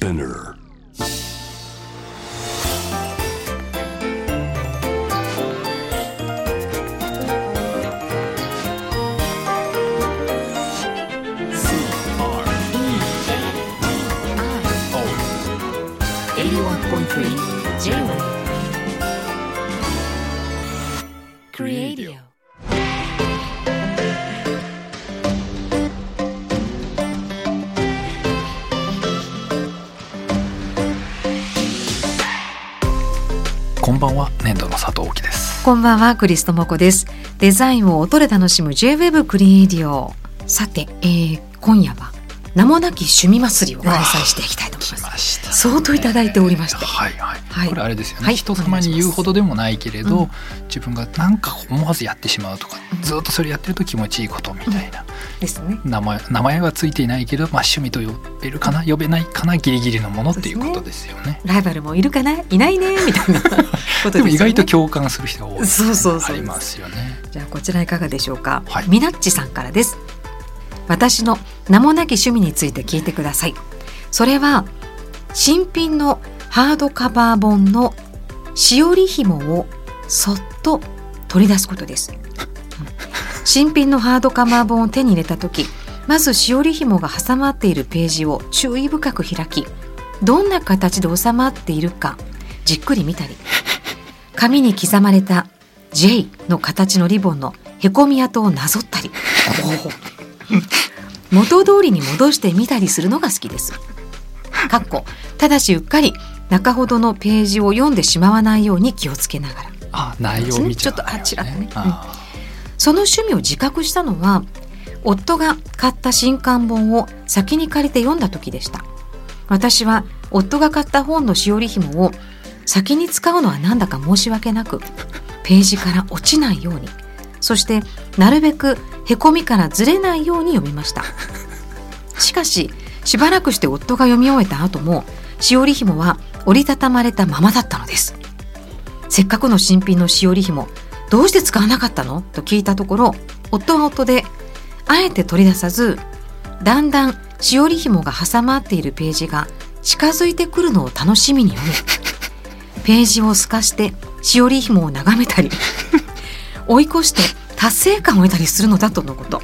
Spinner. こんばんは、クリストモコです。デザインを音で楽しむ J-Web クリエイディオ。さて、えー、今夜は名もなき趣味祭りを開催していきたいと思い来ます。ました相当いただいておりまして。はいはい、はいこれあれですよね、はい人様に言うほどでもないけれど、うん自分がなんか思わずやってしまうとか、うんずっとそれやってると気持ちいいことみたいな、ですね。名前名前はついていないけど、まあ、趣味と呼べるかな呼べないかなギリギリのものっていうことですよね。ライバルもいるかないないねみたいなことでね。でも意外と共感する人が多いそうそうそうありますよね。じゃあこちらいかがでしょうか。はいミナッチさんからです。私の名もなき趣味について聞いてください。それは新品のハードカバー本のしおり紐をそっと取り出すことです。新品のハードカバー本を手に入れた時、まずしおり紐が挟まっているページを注意深く開き、どんな形で収まっているかじっくり見たり、紙に刻まれた J の形のリボンのへこみ跡をなぞったり 元通りに戻してみたりするのが好きです。かっこただしうっかり中ほどのページを読んでしまわないように気をつけながら。あ内容を見ちゃう、ちょっとあちらね。あその趣味を自覚したのは夫が買った新刊本を先に借りて読んだ時でした。私は夫が買った本のしおり紐を先に使うのはなんだか申し訳なくページから落ちないように。そしてなるべくへこみからずれないように読みました。しかししばらくして夫が読み終えた後もしおり紐は折りたたまれたままだったのです。せっかくの新品のしおり紐どうして使わなかったの？と聞いたところ夫は夫であえて取り出さずだんだんしおり紐が挟まっているページが近づいてくるのを楽しみに読みページを透かしてしおり紐を眺めたり追い越して達成感を得たりするのだとのこと。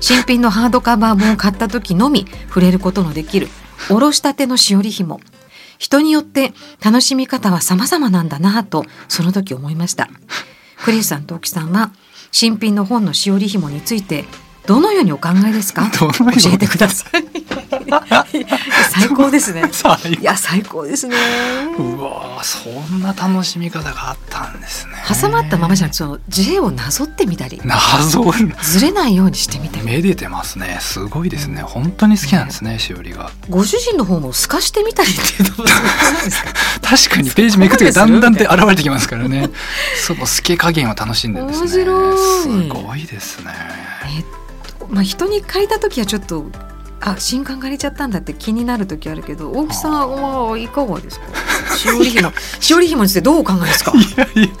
新品のハードカバー本を買った時のみ触れることのできる。おろしたてのしおり紐人によって楽しみ方は様々なんだなぁとその時思いました。クリスさんと沖さんは新品の本のしおり紐についてどのようにお考えですか？教えてください。最高ですね。いや最高ですね。うわーそんな楽しみ方があったんですね。挟まったままじゃなくてその J をなぞってみたり。謎ずれないようにしてみてめでてますね。すごいですね。本当に好きなんですねしおりが。ご主人の方も透かしてみたりっていうのも 確かにページめくってだんだんって現れてきますからね。その透け加減を楽しんでですね。面白い。すごいですね。えっとまあ人に借りた時はちょっとあ新刊借りちゃったんだって気になる時あるけど大木さんはいかがですか？しおり紐。しおり紐についてどうお考えですか？いやいや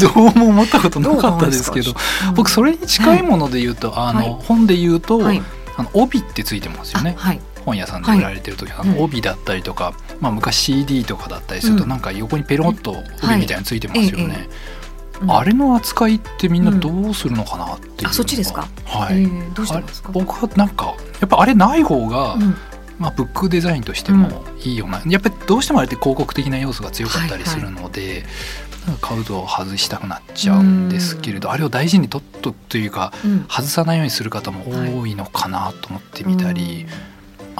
どうも思ったことなかったですけどどう考えですか？僕それに近いもので言うと、あの、はい。本で言うと、はい。あの帯ってついてますよね。あはい。本屋さんで売られてる時、あのうん。帯だったりとか、まあ、昔 CD とかだったりすると、うん。なんか横にペロッと帯みたいなのついてますよね、はい。えうんあれの扱いってみんなどうするのかなっていうのが。あそっちですか？はい、えーどうしてますか？僕はなんかやっぱあれない方が、うん。まあ、ブックデザインとしてもいいような、やっぱりどうしてもあれって広告的な要素が強かったりするので、なんか買うと外したくなっちゃうんですけれど、あれを大事に取っとというかうん。外さないようにする方も多いのかなと思ってみたり、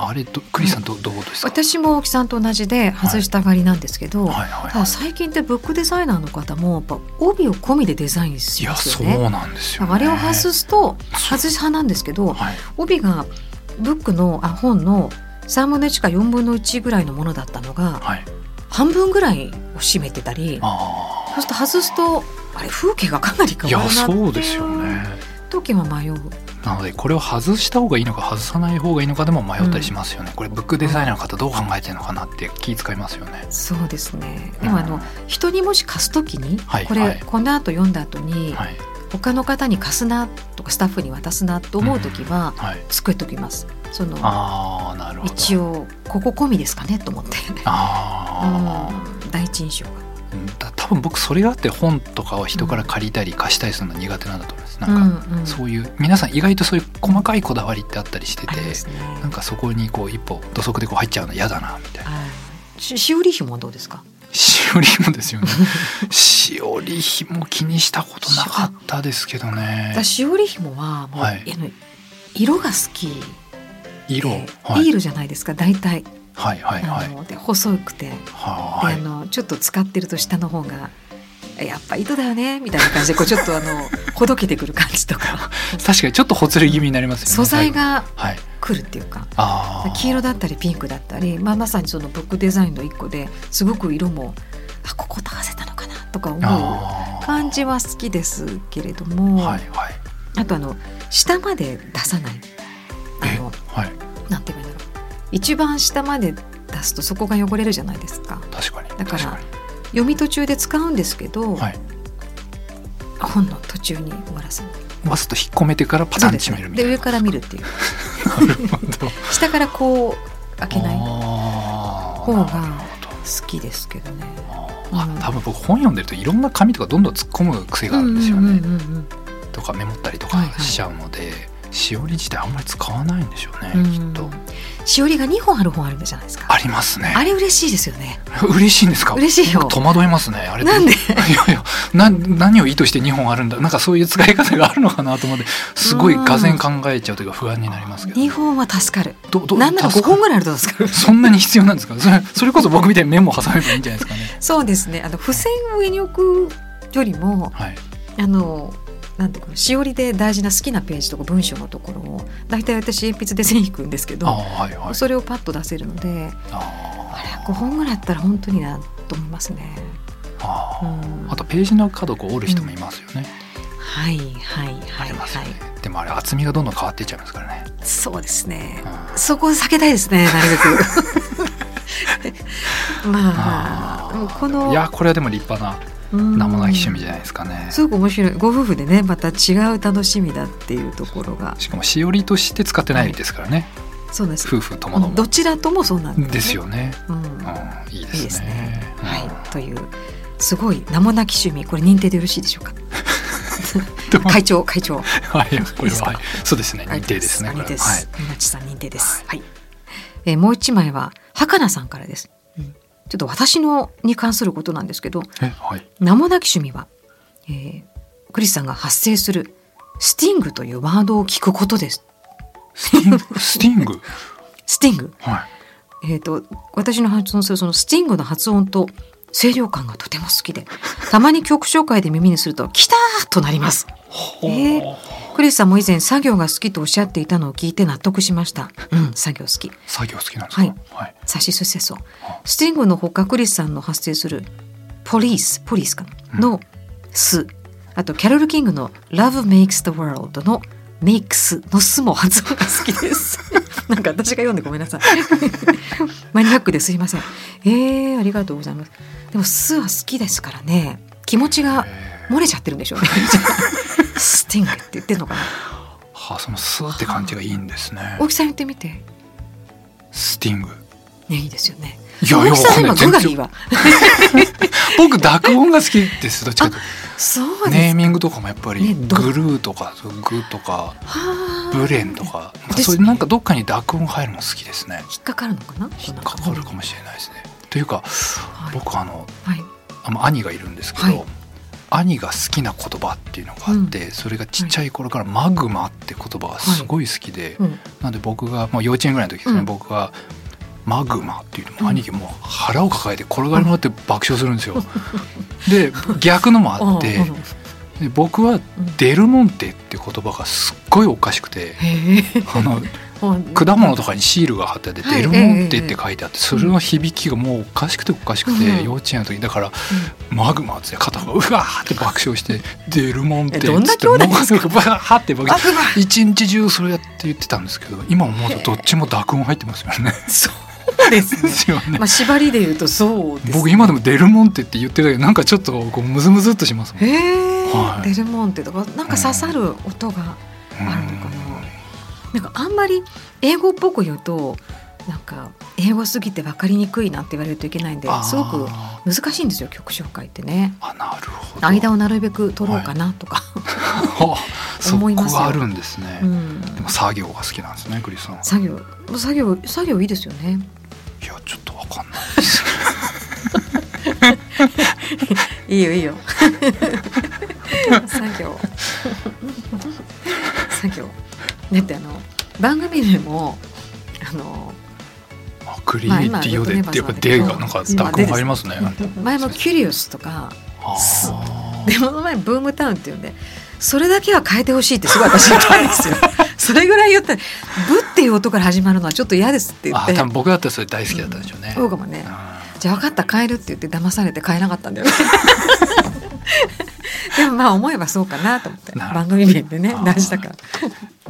あれどクリスさんど,、どうですか？私も大木さんと同じで外したがりなんですけど、はいはいただはい最近ってブックデザイナーの方もやっぱ帯を込みでデザインいしやそますよね。うなんですよ、ね、あれを外すと外し派なんですけどはい。帯がブックのあ本の3分の1か4分の1ぐらいのものだったのがはい。半分ぐらいを占めてたりあそうすると外すとあれ風景がかなり変わるなってそうですよいうね。時は迷う。なのでこれを外した方がいいのか外さない方がいいのかでも迷ったりしますよね、これブックデザイナーの方どう考えてるのかなって気遣いますよね。そうですね。でもあの人にもし貸す時に、これ、はい。はいこの後読んだ後に、はい。他の方に貸すなとかスタッフに渡すなと思う時ははい。作っておきます。そのああなるほど。一応ここ込みですかねと思って、あ うん、第一印象が。多分僕それがあって本とかを人から借りたり貸したりするの苦手なんだと思います。なんか、そういう皆さん意外とそういう細かいこだわりってあったりしててね。なんかそこにこう一歩土足でこう入っちゃうの嫌だなみたいな。はい。ししおり紐はどうですか？しおり紐ですよね。しおり紐気にしたことなかったですけどね。私しおり紐はもう、はい。色が好き色で、はい。い、い色じゃないですか大体、はいはいはい。あので細くて、はい。であのちょっと使ってると下の方がやっぱ糸だよねみたいな感じでこうちょっとあの ほどけてくる感じとか。確かにちょっとほつれ気味になりますよね素材がはい。来るっていうか。ああ黄色だったりピンクだったり、まあ、まさにそのブックデザインの一個ですごく色もあここ合わせたのかなとか思う感じは好きですけれども、はいはい。あとあの下まで出さない。あえのはい。なんていうんだろう一番下まで出すとそこが汚れるじゃないですか。確かに。だから読み途中で使うんですけど、にはい。本の途中に終わらせるわざと引っ込めてからパタン閉めるみたいな。で上から見るっていう。なるほど。下からこう開けない。方が好きですけどね。あうん。多分僕本読んでるといろんな紙とかどんどん突っ込む癖があるんですよね、とかメモったりとはいはいかしちゃうので、しおり自体あんまり使わないんでしょうね、うん。きっと。しおりが2本ある本あるじゃないですか。ありますね。あれ嬉しいですよね。嬉しいんですか？嬉しいよ。僕戸惑いますねあれ。なんで？いやいやな何を意図して2本あるんだ？なんかそういう使い方があるのかなと思ってすごいがぜ考えちゃうというか不安になりますけど、2本は助かる。どどなんなら5助か本ぐらいあると助かる。そんなに必要なんですか？それそれこそ僕みたいにメモ挟めばいいんじゃないですかね。そうですね。あの付箋を上に置くよりも、はい。あの。なんていうかなしおりで大事な好きなページとか文章のところを大体私鉛筆で線引くんですけあどはいはい。それをパッと出せるのでああれ5本ぐらいあったら本当になと思いますね。あうん。あとページの角こう折る人もいますよね、はいはいあはいはりますよね。い。でもあれ厚みがどんどん変わっていっちゃいますからね、そうですね。うん。そこを避けたいですね、なるべく。まあ、でもこのいやこれはでも立派なうん名もなき趣味じゃないですかねすごく面白い。ご夫婦でね、また違う楽しみだっていうところが。しかもしおりとして使ってないですからね、そうなんです。夫婦ともどもどちらともそうなんです、ね。ですよね、うん。うん、いいですねね。うんはい、という。すごい名もなき趣味、これ認定でよろしいでしょうか。会長、会長。はい、これは、はい、そうですね、認定ですね。認定です。みなちさん認定です。はい。えーもう一枚は、はかなさんからです。うんちょっと私のに関することなんですけど、え、はい、名もなき趣味は、えークリスさんが発生するスティングというワードを聞くことです。スティング、スティング、スティング。はい、えっ、と私の発音するそのスティングの発音と声量感がとても好きで、たまに曲紹介で耳にすると来たーとなります。えークリスさんも以前作業が好きとおっしゃっていたのを聞いて納得しました。うん、作業好き。作業好きなんですか？はいはい、サシスセソ。スティングのほかクリスさんの発生するポリス、ポリスかなのス、あとキャロル・キングの Love Makes the World の Makes のスも発音が好きです。なんか私が読んでごめんなさい。マニアックですいません。えー、ありがとうございます。でもスは好きですからね。気持ちが漏れちゃってるんでしょうね。スティングって言ってんのかな？はあ、そのスーって感じがいいんですね。大木さん言ってみて。ね、スティング。いいですよね。いやいや大木さん今語がいいわ。僕濁音が好きです。どっちかというそうネーミングとかもやっぱりねどグルーとかグとかはあブレンとか、そういうなんかどっかに濁音入るの好きですね。引っかかるのかな？引っかかるかもしれないですね。というか、はい僕あのはい。あの兄がいるんですけど、はい兄が好きな言葉っていうのがあって、それがちっちゃい頃からマグマって言葉がすごい好きで、うん。なんで僕が、まあ、幼稚園ぐらいの時ですね、うん僕がマグマっていうとうん兄貴もう腹を抱えて転がり回って爆笑するんですよ。で逆のもあって僕はデルモンテっていう言葉がすっごいおかしくて。あの果物とかにシールが貼ってあって「はい。デルモンテ」って書いてあってそれの響きがもうおかしくておかしくてうん幼稚園の時だからマグマって片方がうわーって爆笑して「デルモンテ」っつってもうバーって一日中それやって言ってたんですけど今思うとどっちも濁音入ってますよね。そうですよね。まあ縛りで言うとそう。僕今でも「デルモンテ」って言ってるだけどなんかちょっとこうムズムズっとしますもん。デルモンテとかなんか刺さる音があるのかな。なんかあんまり英語っぽく言うとなんか英語すぎて分かりにくいなって言われるといけないんですごくあ難しいんですよ曲紹介ってね。ーあなるほど。間をなるべく取ろうかなとか、あそ 思いますよ。こがあるんですね、うん、でも作業が好きなんですねクリスさん作業作業作業いいですよね。いやちょっとわかんないです。いいよいいよ。作業。作業だってあの番組名もあのあクリエイティオでってやっぱ「で」がなんか濁音入りますね。前も「キュリオス」とかでも前ブームタウンっていうんでそれだけは変えてほしいってすごい私言ったんですよ。それぐらい言った。ら「ブ」っていう音から始まるのはちょっと嫌ですって言って。多分僕だったらそれ大好きだったんでしょうね、そうかもね。うん。じゃあ分かった変えるって言って騙されて変えなかったんだよね。でもまあ思えばそうかなと思って。番組名でね大事だから。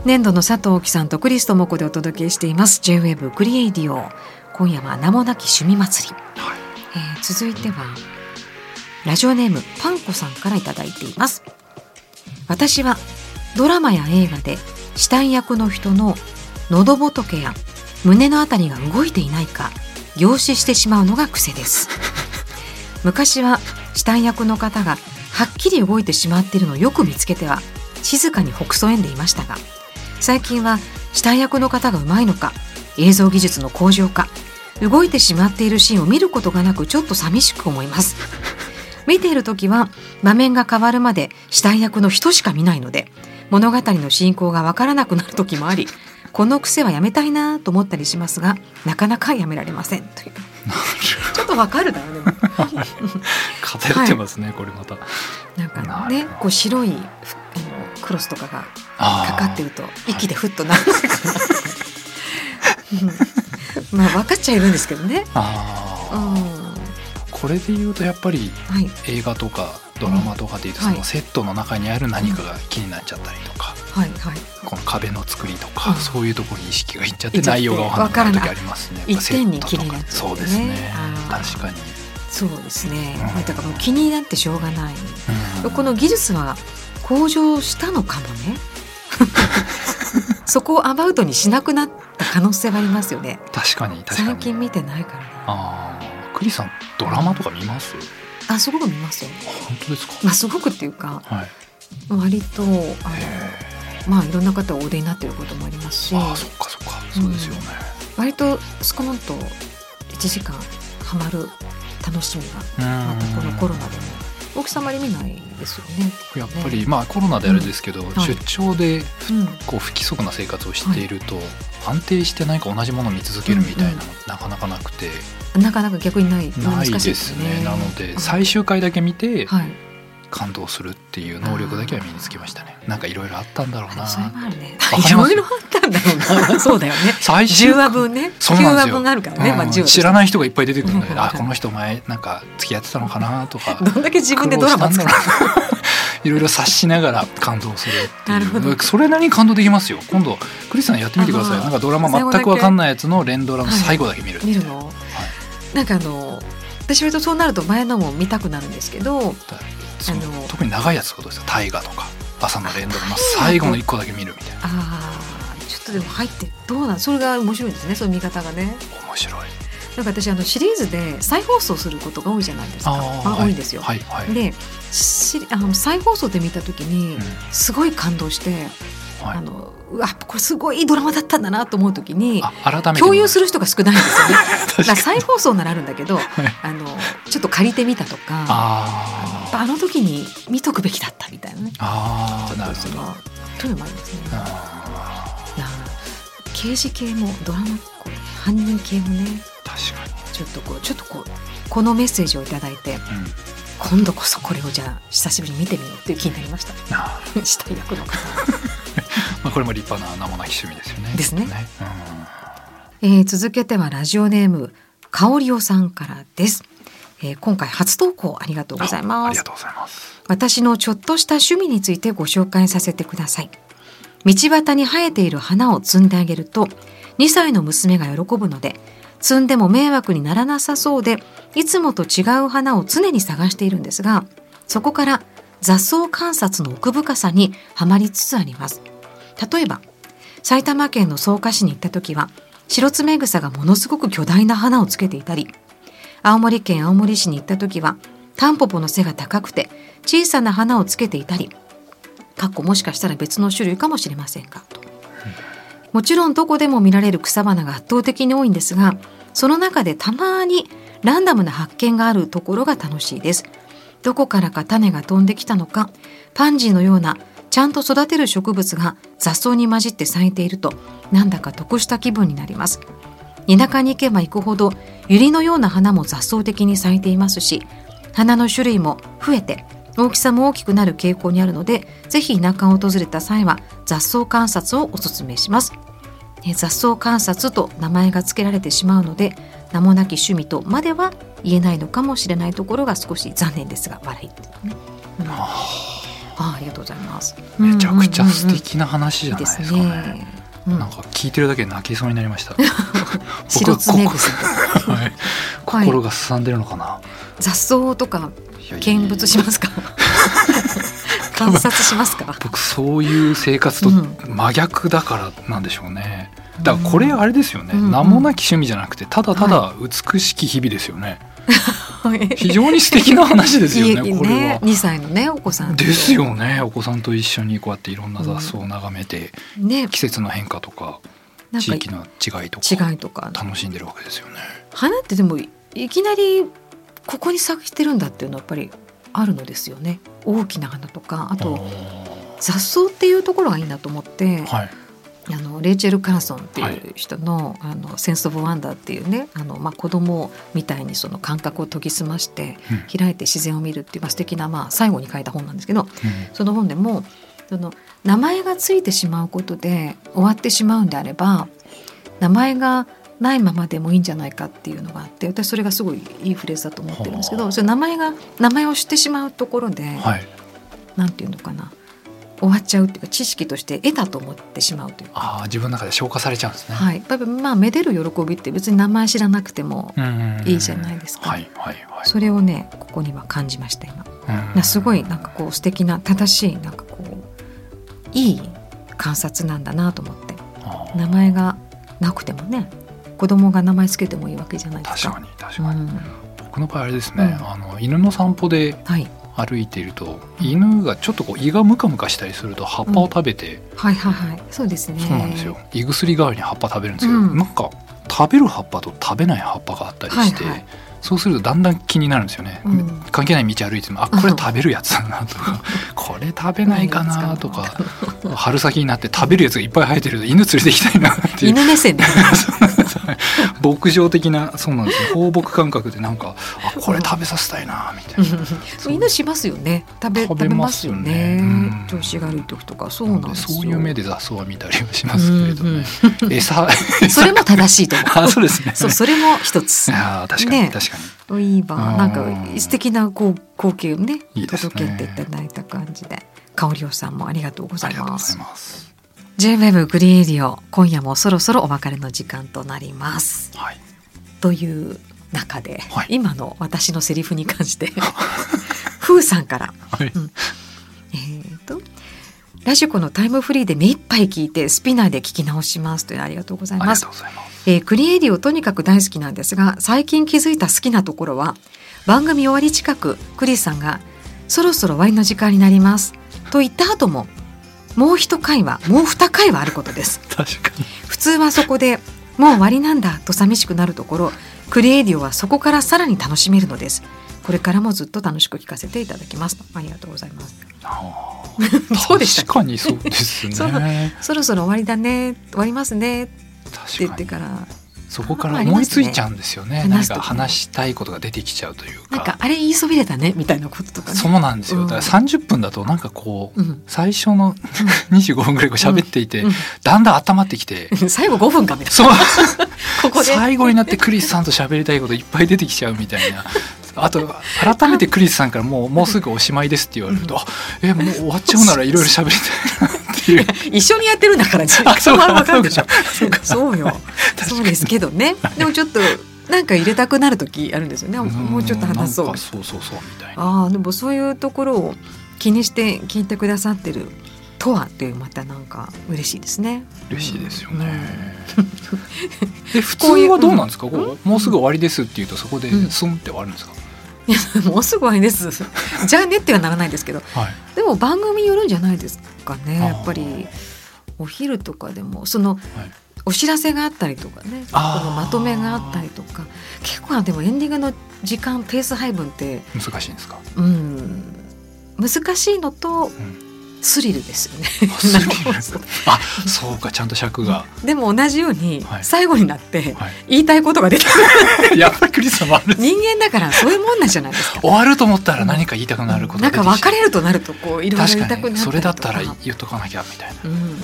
年度の佐藤貴さんとクリストモコでお届けしています。J-WAVE クリエイディオ今夜は名もなき趣味祭り、はい。えー続いてはラジオネームパンコさんからいただいています。私はドラマや映画で死体役の人の喉仏や胸のあたりが動いていないか凝視してしまうのが癖です。昔は死体役の方がはっきり動いてしまっているのをよく見つけては静かにほくそ笑んでいましたが最近は死体役の方がうまいのか映像技術の向上か動いてしまっているシーンを見ることがなくちょっと寂しく思います。見ている時は場面が変わるまで死体役の人しか見ないので物語の進行がわからなくなる時もありこの癖はやめたいなと思ったりしますがなかなかやめられません。というちょっとわかるだよね。偏ってますね、これまた。なんかねこう白いクロスとかがかかってると息でふっとなる。うんまあ分かっちゃいるんですけどね。あうん。ーこれで言うとやっぱりはい。映画とかドラマとかでいうとはい。そのセットの中にある何かが気になっちゃったりとか、はいはい。この壁の作りとか、うんそういうところに意識がいっちゃって内容が分かんない。時ありますね。一点に気になっちゃそうですね。確かに、そうですね。だからもう気になってしょうがない。うん。この技術は向上したのかもね。そこをアバウトにしなくなった可能性はありますよね。確かに最近見てないからな。あークリさんドラマとか見ます？あ、すごく見ますよ。本当ですか、まあすごくっていうか、はい。割とあのへまあいろんな方お出になってることもありますし。ー、あーそっかそっか。そうですよね、割とスコーンと1時間ハマる楽しみがまたこのコロナでも大きさまり見ないですよね。やっぱり、まあコロナであれですけど、はい出張でうん、こう不規則な生活をしていると、安定して何か同じものを見続けるみたいなの、うんなかなかなくて。なかなか逆にない。ないですね。なのではい最終回だけ見てはい、感動するっていう能力だけは身につけましたね。なんかいろいろあったんだろうな。それもあるね。わかります？いろいろあったんだろうな。そうだよね最終10話分ね。9そうなんですよ。話分あるからね、まあ、うん10話知らない人がいっぱい出てくるんだけど、うん。あこの人前なんか付き合ってたのかなとか どんだけ自分でドラマ作るいろいろ察しながら感動するっていう。それなりに感動できますよ。今度クリスさんやってみてください。なんかドラマ全く分かんないやつの連ドラの最後だけ見る、見るの、なんかあの私割とそうなると前のも見たくなるんですけどあの特に長いやつことですよ。大河とか。朝の連ドラの最後の一個だけ見るみたいな。あーちょっとでも入ってどうなんそれが面白いですねその見方がね。面白い。なんか私あのシリーズで再放送することが多いじゃないですか。あ多いんですよ、はいはい、でしあの再放送で見た時にうん。すごい感動して、はい。あのうわこれすごいドラマだったんだなと思う時に共有する人が少ないんですよね。再放送ならあるんだけど、い。あのちょっと借りてみたとかあー。あの時に見とくべきだったみたいなね。ちょあーなるほど。っというのもありますね。あいや刑事系もドラマ犯人系もねー確かに、ちょっとこうちょっとこうこのメッセージをいただいてうん、今度こそこれをじゃあ久しぶりに見てみようっていう気になりました。あ死体役の方。まあ、これも立派な名もなき趣味ですよね。ですね。うん。えー続けてはラジオネームかおりおさんからです、えー今回初投稿ありがとうございああますりがとうございます。私のちょっとした趣味についてご紹介させてください。道端に生えている花を摘んであげると2歳の娘が喜ぶので摘んでも迷惑にならなさそうでいつもと違う花を常に探しているんですがそこから雑草観察の奥深さにはまりつつあります例えば埼玉県の草加市に行った時は白爪草がものすごく巨大な花をつけていたり青森県青森市に行った時はタンポポの背が高くて小さな花をつけていたりかっこもしかしたら別の種類かもしれませんがと。もちろんどこでも見られる草花が圧倒的に多いんですがその中でたまにランダムな発見があるところが楽しいです。どこからか種が飛んできたのかパンジーのようなちゃんと育てる植物が雑草に混じって咲いているとなんだか得した気分になります。田舎に行けば行くほど百合のような花も雑草的に咲いていますし花の種類も増えて大きさも大きくなる傾向にあるのでぜひ田舎を訪れた際は雑草観察をお勧めします。雑草観察と名前が付けられてしまうので名もなき趣味とまでは言えないのかもしれないところが少し残念ですが笑いってね、うん。ああありがとうございます。めちゃくちゃ素うん。うんうんうん敵な話じゃないですかね。いいですねうん。なんか聞いてるだけで泣きそうになりました。僕草は はい。心がすさんでるのかな？雑草とか見物しますか？観察しますか？僕そういう生活とうん。真逆だからなんでしょうね。だからこれあれですよね。うん。名もなき趣味じゃなくてただただ美しき日々ですよね。非常に素敵な話ですよいいね。これは。2歳のねお子さんとですよね。お子さんと一緒にこうやっていろんな雑草を眺めて、ね季節の変化とか地域の違いとか違いとか楽しんでるわけですよね。花ってでもいいきなりここに咲いてるんだっていうのはやっぱりあるのですよね大きな花とかあと雑草っていうところがいいなと思って、はい。あのレイチェル・カーソンっていう人の「あのセンス・オブ・ワンダー」っていうねあの、まあ、子供みたいにその感覚を研ぎ澄ましてうん。開いて自然を見るっていう、まあ、素敵なまあ最後に書いた本なんですけどうん。その本でもその名前がついてしまうことで終わってしまうんであれば名前がないままでもいいんじゃないかっていうのがあって私それがすごいいいフレーズだと思ってるんですけはあ。どそれ名前が名前を知ってしまうところで、はい。なんていうのかな終わっちゃうっていうか知識として得たと思ってしまうというか。ああ自分の中で消化されちゃうんですね。はい、やっぱりまあめでる喜びって別に名前知らなくてもいいじゃないですかはいはいはい。それをねここには感じました今。うんなすごいなんかこう素敵な正しいなんかこういい観察なんだなと思って名前がなくてもね子供が名前つけてもいいわけじゃないですか。確かに確かに、うん僕の場合あれですね、うんあの犬の散歩ではい、歩いていると犬がちょっとこう胃がムカムカしたりすると葉っぱを食べて、はいはいはい。そうですね。そうなんですよ。胃薬代わりに葉っぱ食べるんですけど、うんなんか食べる葉っぱと食べない葉っぱがあったりして、はいはい。そうするとだんだん気になるんですよね、うん。関係ない道歩いてもあこれ食べるやつだなとか これ食べないかなとか？春先になって食べるやつがいっぱい生えてると犬連れて行きたいなっていう。犬目線で 牧場的なそうなんですよ放牧感覚でなんかあこれ食べさせたいなみたいな。そう。犬しますよね。食べ食食べますすよよね。ねうん。調子が悪い時とかそうなんですよ。そういう目で雑草は見たりはしますけれどね、餌 それも正しいと思う。あそうですね。そうそれも一つ。いやー確かに、ね。確かに。いいわ。うん。なんか素敵なこう光景をねいいね。届けていただいた感じで。香織さんもありがとうございありがとうございますます J-WEB グリーンエディオ今夜もそろそろお別れの時間となります。はい。という中で、はい。今の私のセリフに関して ふーさんから。はい。えー、とラジコのタイムフリーで目いっぱい聞いてスピナーで聞き直しますというありがとうございます。えー CREADIO をとにかく大好きなんですが最近気づいた好きなところは番組終わり近くクリスさんが「そろそろ終わりの時間になります」と言った後ももう一回はもう二回はあることです。確かに普通はそこでもう終わりなんだと寂しくなるところクリエイディオはそこからさらに楽しめるのです。これからもずっと楽しく聞かせていただきます。ありがとうございます。そうでした確かにそうですね そろそろ終わりだね終わりますねって言ってからそこから思いついちゃうんですよね。話すと。何か話したいことが出てきちゃうというか。なんかあれ言いそびれたねみたいなこととかね。そうなんですよ。だから30分だとなんかこう、うん。最初の25分ぐらいこう喋っていて、うん。だんだん温まってきて、最後5分かみたいそう。な ここで。最後になってクリスさんと喋りたいこといっぱい出てきちゃうみたいな。あと改めてクリスさんからもうもうすぐおしまいですって言われると、あえもう終わっちゃうならいろいろ喋りたいな 一緒にやってるんだから時間あそうか。は分かるでしょ。そうか。そうよ。そうですけどね。でもちょっとなんか入れたくなる時あるんですよね。もうちょっと話そう。そうそうそうみたいな。ああでもそういうところを気にして聞いてくださってるとはっていうまたなんか嬉しいですね。嬉しいですようん。ね。で普通はどうなんですか、うん？こうもうすぐ終わりですって言うとそこでうん。スンって終わるんですか、い やもうすぐ終わりです。じゃあねってはならないですけど、はい。でも番組によるんじゃないですかね。やっぱり。お昼とかでもそのはい。お知らせがあったりとかね、このまとめがあったりとか、結構でもエンディングの時間ペース配分って、難しいんですか？うん、難しいのとんスリルですよね。あ そうかちゃんと尺が、でも同じようにはい。最後になっては言いたいことが出てく やっぱりクリスさん人間だからそういうもんなんじゃないですか。終わると思ったら何か言いたくなることなんか別れるるとなるとこういろいろ言いたくなったりとか。にそれだったら言っとかなきゃみたいな。うん、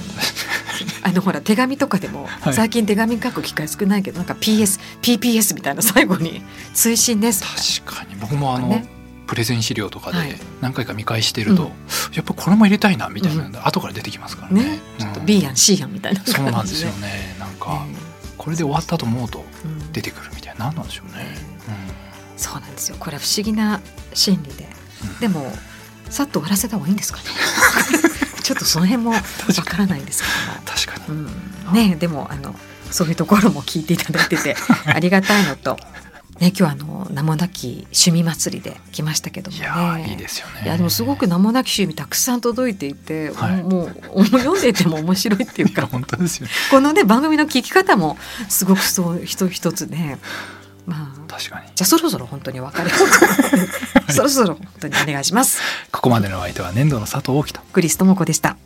あのほら手紙とかでも、はい。最近手紙書く機会少ないけどなんか PS PPS みたいな最後に追伸です確かに。僕もあの、ねプレゼン資料とかはい。で何回か見返してると、うん。やっぱこれも入れたいなみたいな後から出てきますからね。なねちょっとうん B やん C やんみたいな感じそうなんですよね。なんか、これで終わったと思うと出てくるみたいな。何なんでしょうね、そうなんですよ。これは不思議な心理で。うん。でもさっと終わらせた方がいいんですかね。ちょっとその辺もわからないんですけ確かに。ども、うん、ねでもあのそういうところも聞いていただいてて ありがたいのと、ね、今日はあの名もなき趣味祭りで来ましたけどもね。いいいですよね。いやでもすごく名もなき趣味たくさん届いていて、はい。もう読んでいても面白いっていうか。本当ですよね。このね番組の聞き方もすごくそう一つ一つねまあ確かに。じゃあそろそろ本当に別れようと、そろそろ本当にお願いします。ここまでのお相手は年度の佐藤大樹と。クリス智子でした。